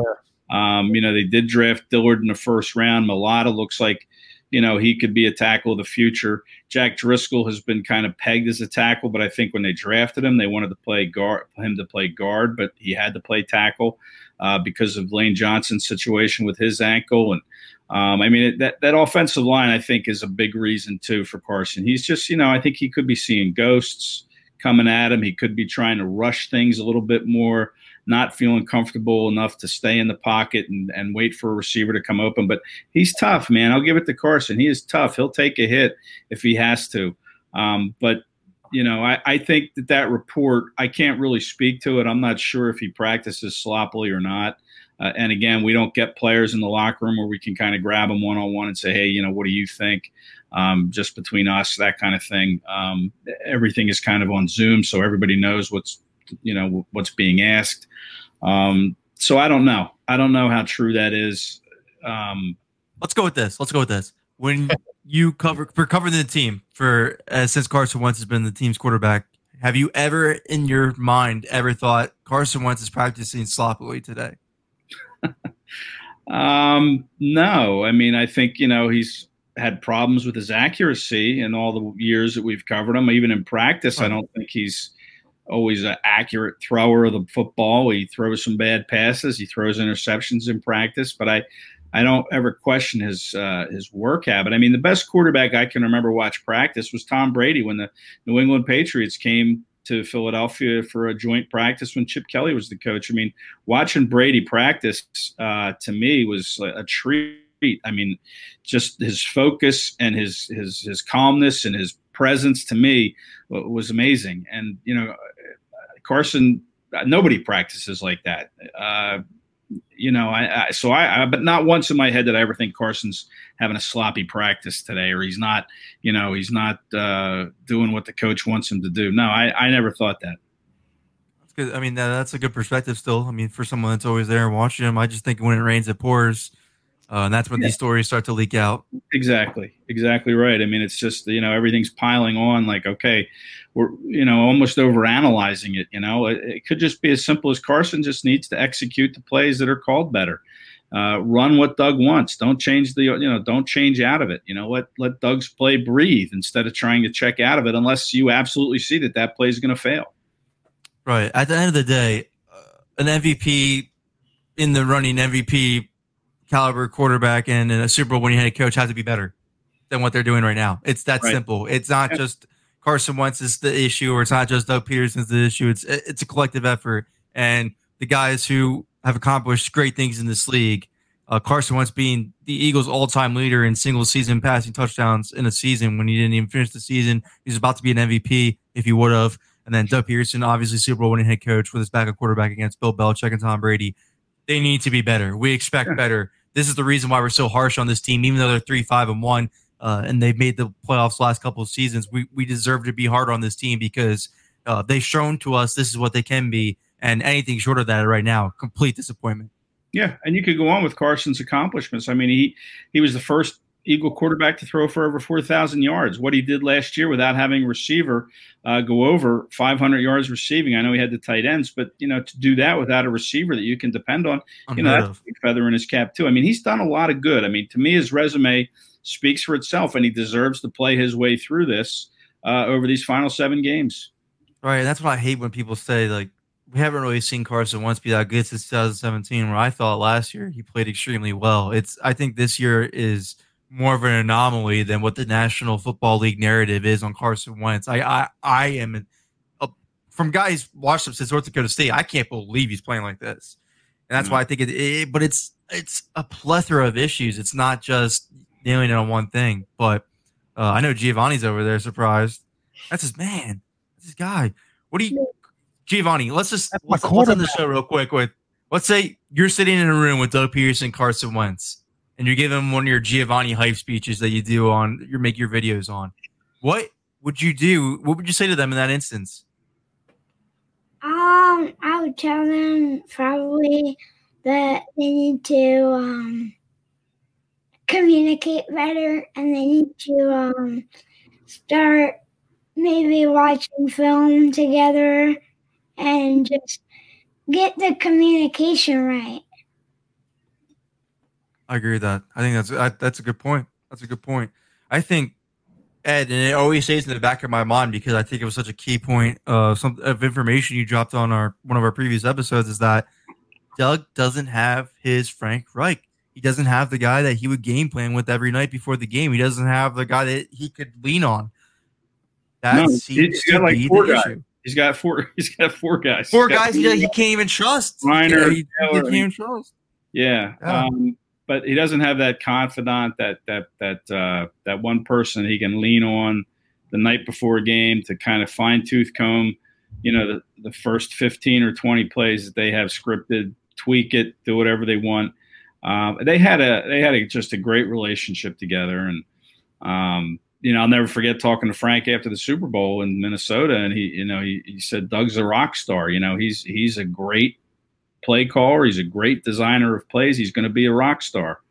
Um, you know, they did draft Dillard in the first round. Mailata looks like, you know, he could be a tackle of the future. Jack Driscoll has been kind of pegged as a tackle, but I think when they drafted him, they wanted to play guard, him to play guard, but he had to play tackle uh, because of Lane Johnson's situation with his ankle. And um, I mean, it, that that offensive line, I think, is a big reason too for Carson. He's just, you know, I think he could be seeing ghosts coming at him. He could be trying to rush things a little bit more not feeling comfortable enough to stay in the pocket and, and wait for a receiver to come open. But he's tough, man. I'll give it to Carson. He is tough. He'll take a hit if he has to. Um, but, you know, I, I think that that report, I can't really speak to it. I'm not sure if he practices sloppily or not. Uh, and again, we don't get players in the locker room where we can kind of grab them one on one and say, hey, you know, what do you think? Um, just between us, that kind of thing. Um, everything is kind of on Zoom, so everybody knows what's you know what's being asked. Um, so I don't know. I don't know how true that is. Um, Let's go with this. Let's go with this. When you cover for covering the team for uh, since Carson Wentz has been the team's quarterback, have you ever in your mind ever thought Carson Wentz is practicing sloppily today? um, no, I mean I think you know he's had problems with his accuracy in all the years that we've covered him. Even in practice, I don't think he's always an accurate thrower of the football. He throws some bad passes. He throws interceptions in practice, but I, I don't ever question his uh, his work habit. I mean, the best quarterback I can remember watch practice was Tom Brady when the New England Patriots came to Philadelphia for a joint practice when Chip Kelly was the coach. I mean, watching Brady practice uh, to me was a treat. I mean, just his focus and his his his calmness and his presence to me was amazing. And you know, Carson, nobody practices like that. Uh, you know, I, I so I, I, but not once in my head did I ever think Carson's having a sloppy practice today, or he's not, you know, he's not uh, doing what the coach wants him to do. No, I, I never thought that. I mean, that, that's a good perspective. Still, I mean, for someone that's always there and watching him, I just think when it rains, it pours, uh, and that's when Yeah. these stories start to leak out. Exactly, exactly right. I mean, it's just you know everything's piling on. Like, okay, we're you know almost over analyzing it. You know, it, it could just be as simple as Carson just needs to execute the plays that are called better. Uh, run what Doug wants. Don't change the you know don't change out of it. You know let let Doug's play breathe instead of trying to check out of it unless you absolutely see that that play is going to fail. Right. At the end of the day, uh, an MVP in the running MVP caliber quarterback and a Super Bowl winning head coach has to be better than what they're doing right now. It's that Right. simple. It's not just Carson Wentz is the issue, or it's not just Doug Pederson's the issue. It's it's a collective effort, and the guys who have accomplished great things in this league. Uh, Carson Wentz being the Eagles' all-time leader in single-season passing touchdowns in a season when he didn't even finish the season. He's about to be an MVP if he would have. And then Doug Pederson, obviously Super Bowl winning head coach with his backup quarterback against Bill Belichick and Tom Brady. They need to be better. We expect better. This is the reason why we're so harsh on this team, even though they're three, five, and one, uh, and they've made the playoffs last couple of seasons. We we deserve to be hard on this team because uh, they've shown to us this is what they can be, and anything short of that right now, complete disappointment. Yeah, and you could go on with Carson's accomplishments. I mean, he he was the first Eagle quarterback to throw for over four thousand yards. What he did last year without having a receiver uh, go over five hundred yards receiving. I know he had the tight ends, but you know to do that without a receiver that you can depend on, you know that's a big feather in his cap too. I mean, he's done a lot of good. I mean, to me, his resume speaks for itself, and he deserves to play his way through this. uh, over these final seven games. Right. That's what I hate when people say like we haven't really seen Carson Wentz be that good since 2017, where I thought last year he played extremely well. It's I think this year is more of an anomaly than what the National Football League narrative is on Carson Wentz. I I, I am a, from guys watched him since North Dakota State. I can't believe he's playing like this, and that's mm-hmm. why I think it, it. But it's it's a plethora of issues. It's not just nailing it on one thing. But uh, I know Giovanni's over there surprised. That's his man. That's his guy. What do you, Giovanni? Let's just let's, let's end the show real quick with. Let's say you're sitting in a room with Doug Pederson, Carson Wentz, and you give them one of your Giovanni hype speeches that you do on you make your videos on. What would you do? What would you say to them in that instance? Um, I would tell them probably that they need to um, communicate better and they need to um, start maybe watching film together and just get the communication right. I agree with that. I think that's I, that's a good point. That's a good point. I think Ed, and it always stays in the back of my mind because I think it was such a key point uh, some of information you dropped on our one of our previous episodes is that Doug doesn't have his Frank Reich. He doesn't have the guy that he would game plan with every night before the game. He doesn't have the guy that he could lean on. That no, he's got like four guys. Issue. He's got four. He's got four guys. Four guys. He, he, can't even trust. Minor. He, he, can't even trust. Yeah. yeah. Um, but he doesn't have that confidant, that that that uh, that one person he can lean on the night before a game to kind of fine tooth comb, you know, the, the first fifteen or twenty plays that they have scripted, tweak it, do whatever they want. Um, they had a they had a, just a great relationship together, and um, you know I'll never forget talking to Frank after the Super Bowl in Minnesota, and he you know he, he said Doug's a rock star. You know he's he's a great play caller. He's a great designer of plays. He's going to be a rock star.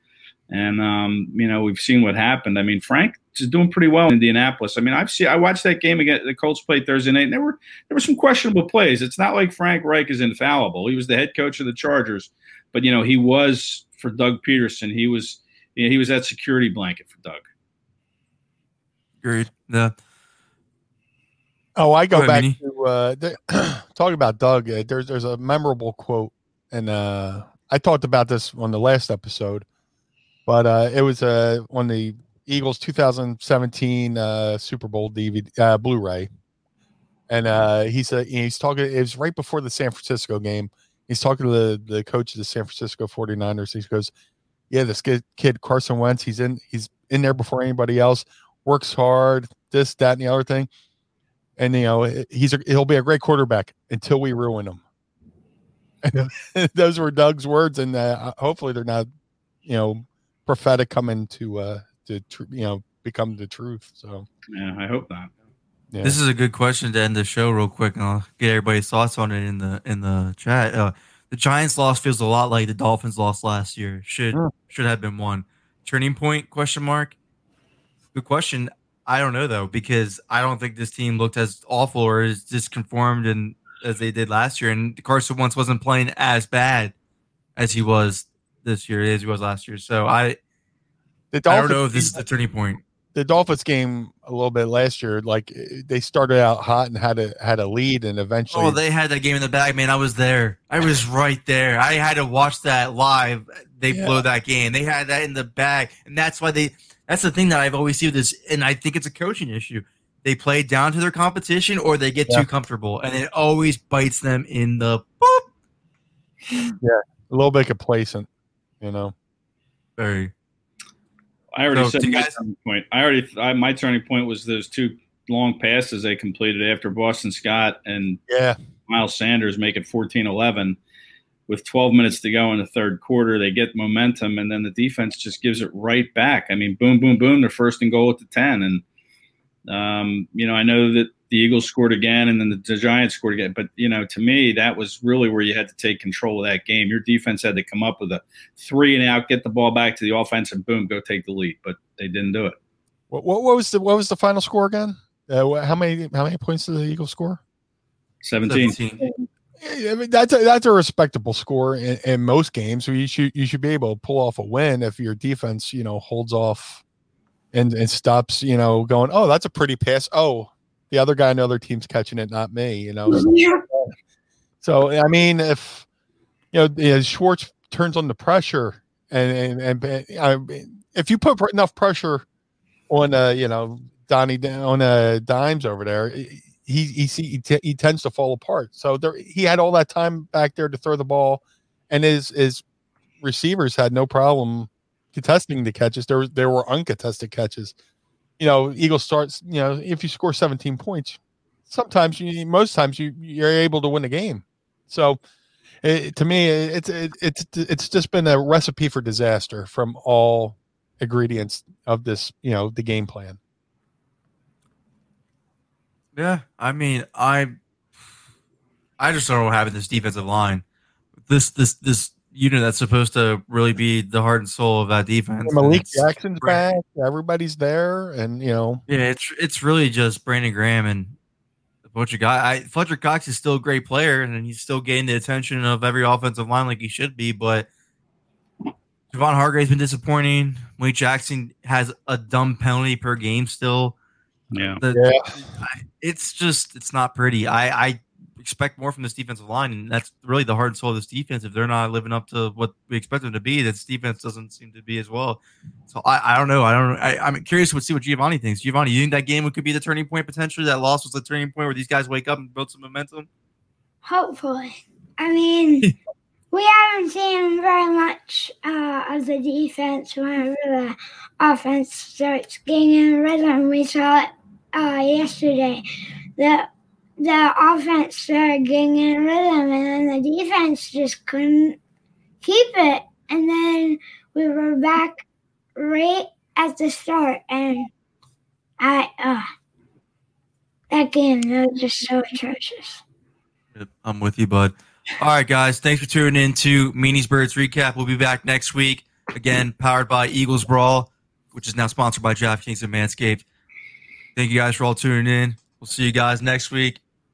And um, you know, we've seen what happened. I mean, Frank is doing pretty well in Indianapolis. I mean, I've seen I watched that game against The Colts played Thursday night, and there were there were some questionable plays. It's not like Frank Reich is infallible. He was the head coach of the Chargers, but you know, he was for Doug Pederson. He was you know, he was that security blanket for Doug. Agreed. The Oh, I go, go back to uh, talk about Doug. Uh, there's there's a memorable quote, and uh, I talked about this on the last episode, but uh, it was uh, on the Eagles 2017 uh, Super Bowl DVD uh, Blu-ray, and uh, he's he's talking. It was right before the San Francisco game. He's talking to the the coach of the San Francisco 49ers. He goes, "Yeah, this kid, kid Carson Wentz. He's in he's in there before anybody else. Works hard. This, that, and the other thing." and you know he's a, he'll be a great quarterback until we ruin him. And those were Doug's words, and uh, hopefully they're not, you know, prophetic coming to uh to tr- you know become the truth. So yeah, I hope not. Yeah. This is a good question to end the show real quick, and I'll get everybody's thoughts on it in the in the chat. Uh, the Giants loss feels a lot like the Dolphins lost last year. Should yeah. should have been one turning point? Question mark. Good question. I don't know though because I don't think this team looked as awful or as disconformed and as they did last year. And Carson Wentz wasn't playing as bad as he was this year as he was last year. So I, I don't know if this is the turning point. The Dolphins game a little bit last year, like they started out hot and had a had a lead, and eventually, oh, they had that game in the bag, man. I was there. I was right there. I had to watch that live. They yeah. blew that game. They had that in the bag, and that's why they that's the thing that I've always seen with this, and I think it's a coaching issue. They play down to their competition, or they get yeah. too comfortable, and it always bites them in the. Boop. Yeah, a little bit complacent, you know. Very. I already so, said my guys, turning point. I already I, my turning point was those two long passes they completed after Boston Scott and yeah Miles Sanders make it 14-11 with 12 minutes to go in the third quarter, they get momentum, and then the defense just gives it right back. I mean, boom, boom, boom, they're first and goal at the 10. And, um, you know, I know that the Eagles scored again and then the, the, Giants scored again. But, you know, to me, that was really where you had to take control of that game. Your defense had to come up with a three and out, get the ball back to the offense, and boom, go take the lead. But they didn't do it. What, what, what was the what was the final score again? Uh, how many how many points did the Eagles score? 17. 17. I mean, that's a, that's a respectable score in, in, most games. So you should you should be able to pull off a win if your defense, you know, holds off and and stops, you know, going, oh, that's a pretty pass. Oh, the other guy on the other team's catching it, not me. You know. So, Yeah. so, I mean, if you know, you know, Schwartz turns on the pressure, and and, and uh, if you put enough pressure on, uh, you know, Donnie on uh, dimes over there, he he he, he, he tends to fall apart. So there, he had all that time back there to throw the ball, and his his receivers had no problem contesting the catches. There was there were uncontested catches. You know, Eagles starts. You know, if you score 17 points, sometimes you most times you you're able to win the game. So it, to me, it's it, it's it's just been a recipe for disaster from all ingredients of this. You know, the game plan. Yeah, I mean, I, I just don't know what happened to this defensive line. This this this unit that's supposed to really be the heart and soul of that defense. and Malik it's- Jackson's Right. back. Everybody's there, and you know, Yeah, it's it's really just Brandon Graham and a bunch of guys. I, Fletcher Cox is still a great player, and he's still getting the attention of every offensive line like he should be. But Javon Hargrave's been disappointing. Malik Jackson has a dumb penalty per game still. Yeah. The- Yeah. I- it's just it's not pretty. I, I expect more from this defensive line, and that's really the heart and soul of this defense. If they're not living up to what we expect them to be, this defense doesn't seem to be as well. So I, I don't know. I don't. I, I'm curious to see what Giovanni thinks. Giovanni, you think that game could be the turning point potentially? That loss was the turning point where these guys wake up and build some momentum. Hopefully. I mean, we haven't seen very much uh, of the defense whenever the offense starts getting in rhythm. We saw it uh, yesterday. The the offense started getting in rhythm, and then the defense just couldn't keep it. And then we were back right at the start, and I uh, that game was just so atrocious. I'm with you, bud. All right, guys. Thanks for tuning in to Meanies Birds Recap. We'll be back next week. Again, powered by Eagles Brawl, which is now sponsored by DraftKings and Manscaped. Thank you guys for all tuning in. We'll see you guys next week.